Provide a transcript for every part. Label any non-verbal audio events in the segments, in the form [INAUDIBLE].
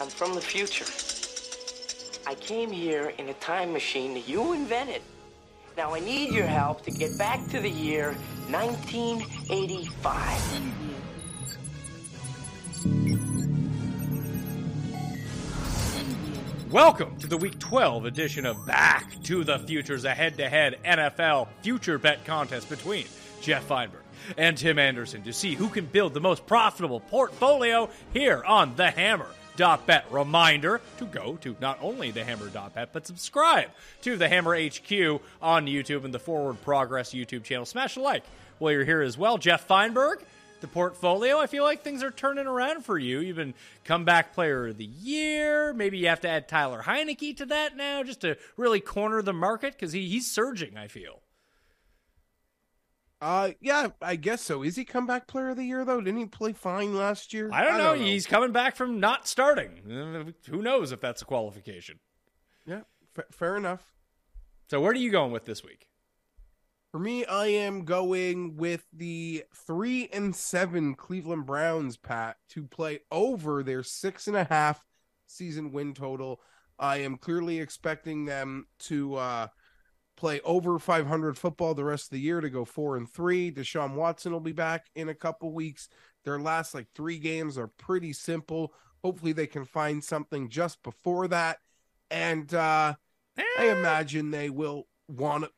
I'm from the future. I came here in a time machine that you invented. Now I need your help to get back to the year 1985. Welcome to the Week 12 edition of Back to the Futures, a head to head NFL future bet contest between Geoff Feinberg and Tim Anderson to see who can build the most profitable portfolio here on the Hammer. Bet. Reminder to go to not only the Hammer.bet, but subscribe to the Hammer HQ on YouTube and the Forward Progress YouTube channel. Smash a like while you're here as well. Geoff Feinberg, the portfolio. I feel like things are turning around for you. You've been comeback player of the year. Maybe you have to add Taylor Heinicke to that now just to really corner the market because he, he's surging, I feel. Uh, yeah, I guess so. Is he comeback player of the year though? Didn't he play fine last year? I don't, I know. don't know. He's coming back from not starting. Who knows if that's a qualification? Yeah, f- fair enough. So where are you going with this week? For me, I am going with the three and seven Cleveland Browns, Pat, to play over their six and a half season win total. I am clearly expecting them to uh, play over 500 football the rest of the year to go four and three. Deshaun Watson will be back in a couple weeks. Their last like three games are pretty simple. Hopefully, they can find something just before that. And uh, I imagine they will want to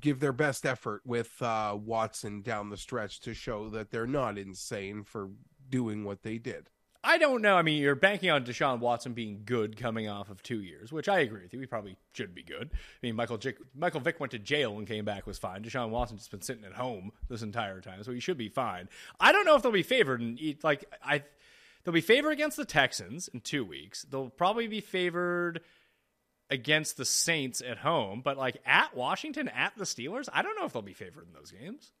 give their best effort with uh, Watson down the stretch to show that they're not insane for doing what they did. I don't know. I mean, you're banking on Deshaun Watson being good coming off of two years, which I agree with you. He probably should be good. I mean, Michael J- Michael Vick went to jail and came back was fine. Deshaun Watson's just been sitting at home this entire time, so he should be fine. I don't know if they'll be favored. And like I, they'll be favored against the Texans in two weeks. They'll probably be favored against the Saints at home, but like at Washington, at the Steelers, I don't know if they'll be favored in those games.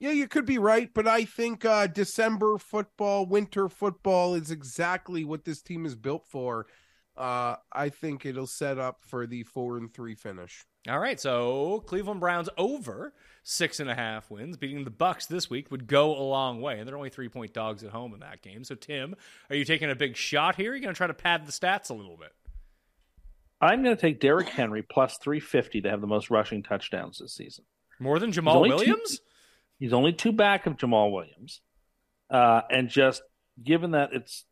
Yeah, you could be right, but I think uh, December football, winter football is exactly what this team is built for. Uh, I think it'll set up for the four and three finish. All right, so Cleveland Browns over six and a half wins, beating the Bucks this week would go a long way, and they're only three point dogs at home in that game. So, Tim, are you taking a big shot here? Are you going to try to pad the stats a little bit? I'm going to take Derrick Henry plus 350 to have the most rushing touchdowns this season. More than Jamaal Williams? Two, He's only two back of Jamaal Williams. Uh, and just given that it's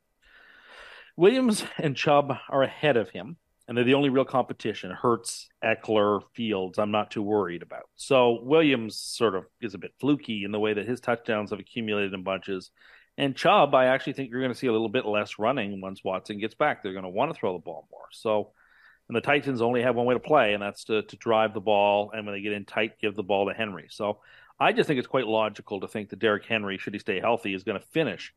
Williams and Chubb are ahead of him, and they're the only real competition. Hurts, Ekeler, Fields, I'm not too worried about. So Williams sort of is a bit fluky in the way that his touchdowns have accumulated in bunches. And Chubb, I actually think you're going to see a little bit less running once Watson gets back. They're going to want to throw the ball more. So, and the Titans only have one way to play, and that's to, to drive the ball. And when they get in tight, give the ball to Henry. So I just think it's quite logical to think that Derrick Henry, should he stay healthy, is going to finish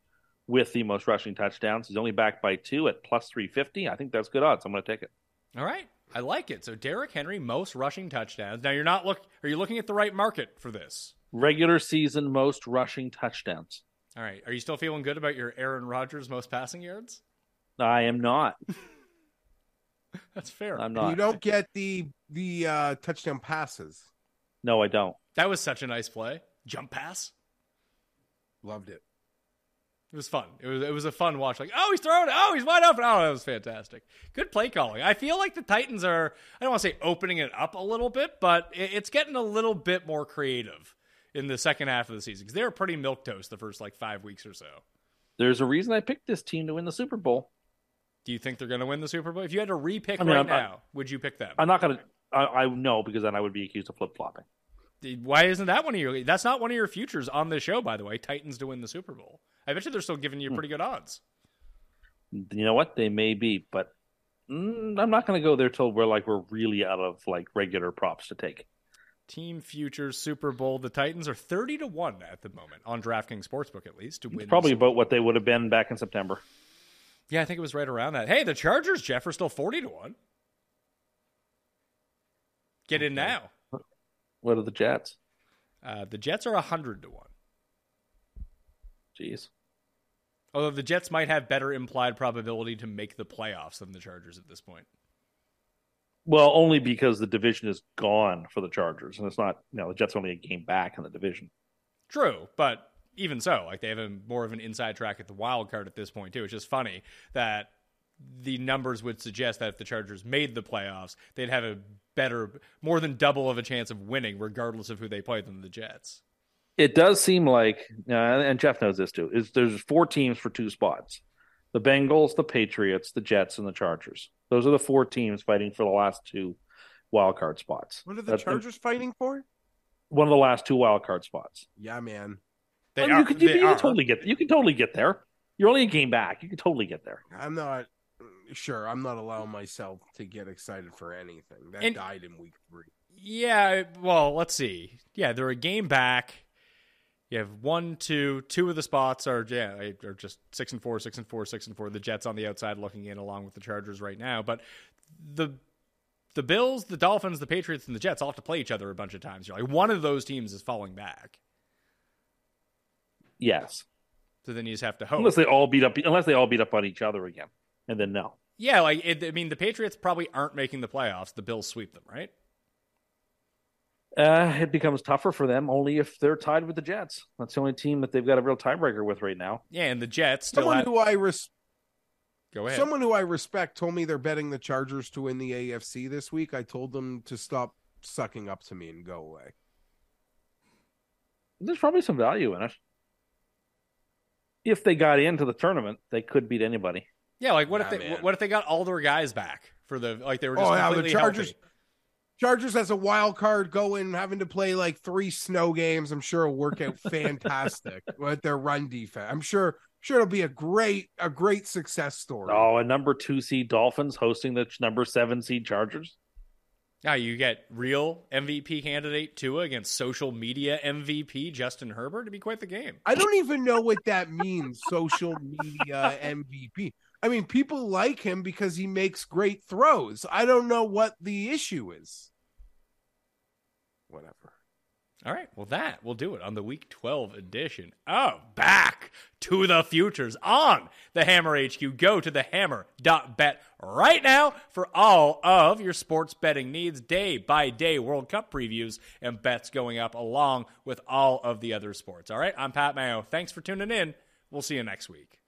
with the most rushing touchdowns. He's only backed by two at plus 350. I think that's good odds. I'm going to take it. All right. I like it. So Derrick Henry, most rushing touchdowns. Now you're not look. Are you looking at the right market for this? Regular season most rushing touchdowns. All right. Are you still feeling good about your Aaron Rodgers most passing yards? I am not. [LAUGHS] That's fair. I'm not. You don't get the the uh, touchdown passes. No, I don't. That was such a nice play. Jump pass. Loved it. It was fun. It was it was a fun watch. Like, oh, he's throwing it. Oh, he's wide open. Oh, that was fantastic. Good play calling. I feel like the Titans are. I don't want to say opening it up a little bit, but it's getting a little bit more creative in the second half of the season because they were pretty milk toast the first like five weeks or so. There's a reason I picked this team to win the Super Bowl. Do you think they're going to win the Super Bowl? If you had to repick I mean, right I'm, now, would you pick them? I'm not going to. I, I know because then I would be accused of flip flopping. Why isn't that one of your? That's not one of your futures on this show, by the way. Titans to win the Super Bowl. I bet you they're still giving you hmm. pretty good odds. You know what? They may be, but mm, I'm not going to go there till we're like we're really out of like regular props to take. Team futures Super Bowl. The Titans are thirty to one at the moment on DraftKings Sportsbook, at least to win. It's probably about what they would have been back in September. Yeah, I think it was right around that. Hey, the Chargers, Geoff, are still forty to one. Get in now. What are the Jets? Uh, the Jets are hundred to one. Jeez. Although the Jets might have better implied probability to make the playoffs than the Chargers at this point. Well, only because the division is gone for the Chargers, and it's not. You know, the Jets only a game back in the division. True, but even so, like they have a, more of an inside track at the wild card at this point too. It's just funny that the numbers would suggest that if the Chargers made the playoffs, they'd have a better, more than double of a chance of winning, regardless of who they play than the Jets. It does seem like, uh, and Geoff knows this too, is there's four teams for two spots: the Bengals, the Patriots, the Jets, and the Chargers. Those are the four teams fighting for the last two wild card spots. What are the That's- Chargers fighting for? One of the last two wild card spots. Yeah, man. They Well, are. you can, you, they you can are. totally get. You can totally get there. You're only a game back. You can totally get there. I'm not sure. I'm not allowing myself to get excited for anything. That And- died in week three. Yeah, well, let's see. Yeah, they're a game back. You have one, two, two of the spots are yeah, are just six and four, six and four, six and four. The Jets on the outside looking in along with the Chargers right now. But the the Bills, the Dolphins, the Patriots, and the Jets all have to play each other a bunch of times. You're like one of those teams is falling back. Yes, So then you just have to hope. unless they all beat up. Unless they all beat up on each other again, and then no. Yeah, like it, I mean, the Patriots probably aren't making the playoffs. The Bills sweep them, right? Uh, it becomes tougher for them only if they're tied with the Jets. That's the only team that they've got a real tiebreaker with right now. Yeah, and the Jets still Someone have. who I res- Go ahead. someone who I respect told me they're betting the Chargers to win the AFC this week. I told them to stop sucking up to me and go away. There's probably some value in it. If they got into the tournament, they could beat anybody. Yeah, like what if they man. what if they got all their guys back for the like they were just Oh yeah, the Chargers. healthy? Chargers as a wild card going, having to play like three snow games. I'm sure it'll work out [LAUGHS] fantastic with their run defense. I'm sure, sure it'll be a great, a great success story. Oh, a number two seed Dolphins hosting the number seven seed Chargers. Now you get real MVP candidate Tua against social media MVP Justin Herbert to be quite the game. I don't even know what that means. Social media MVP. I mean, people like him because he makes great throws. I don't know what the issue is. Whatever. All right, well that will do it on the Week 12 edition of Back to the Futures on the Hammer HQ. Go to the hammer.bet right now for all of your sports betting needs, day by day World Cup previews and bets going up along with all of the other sports. All right, I'm Pat Mayo. Thanks for tuning in. We'll see you next week.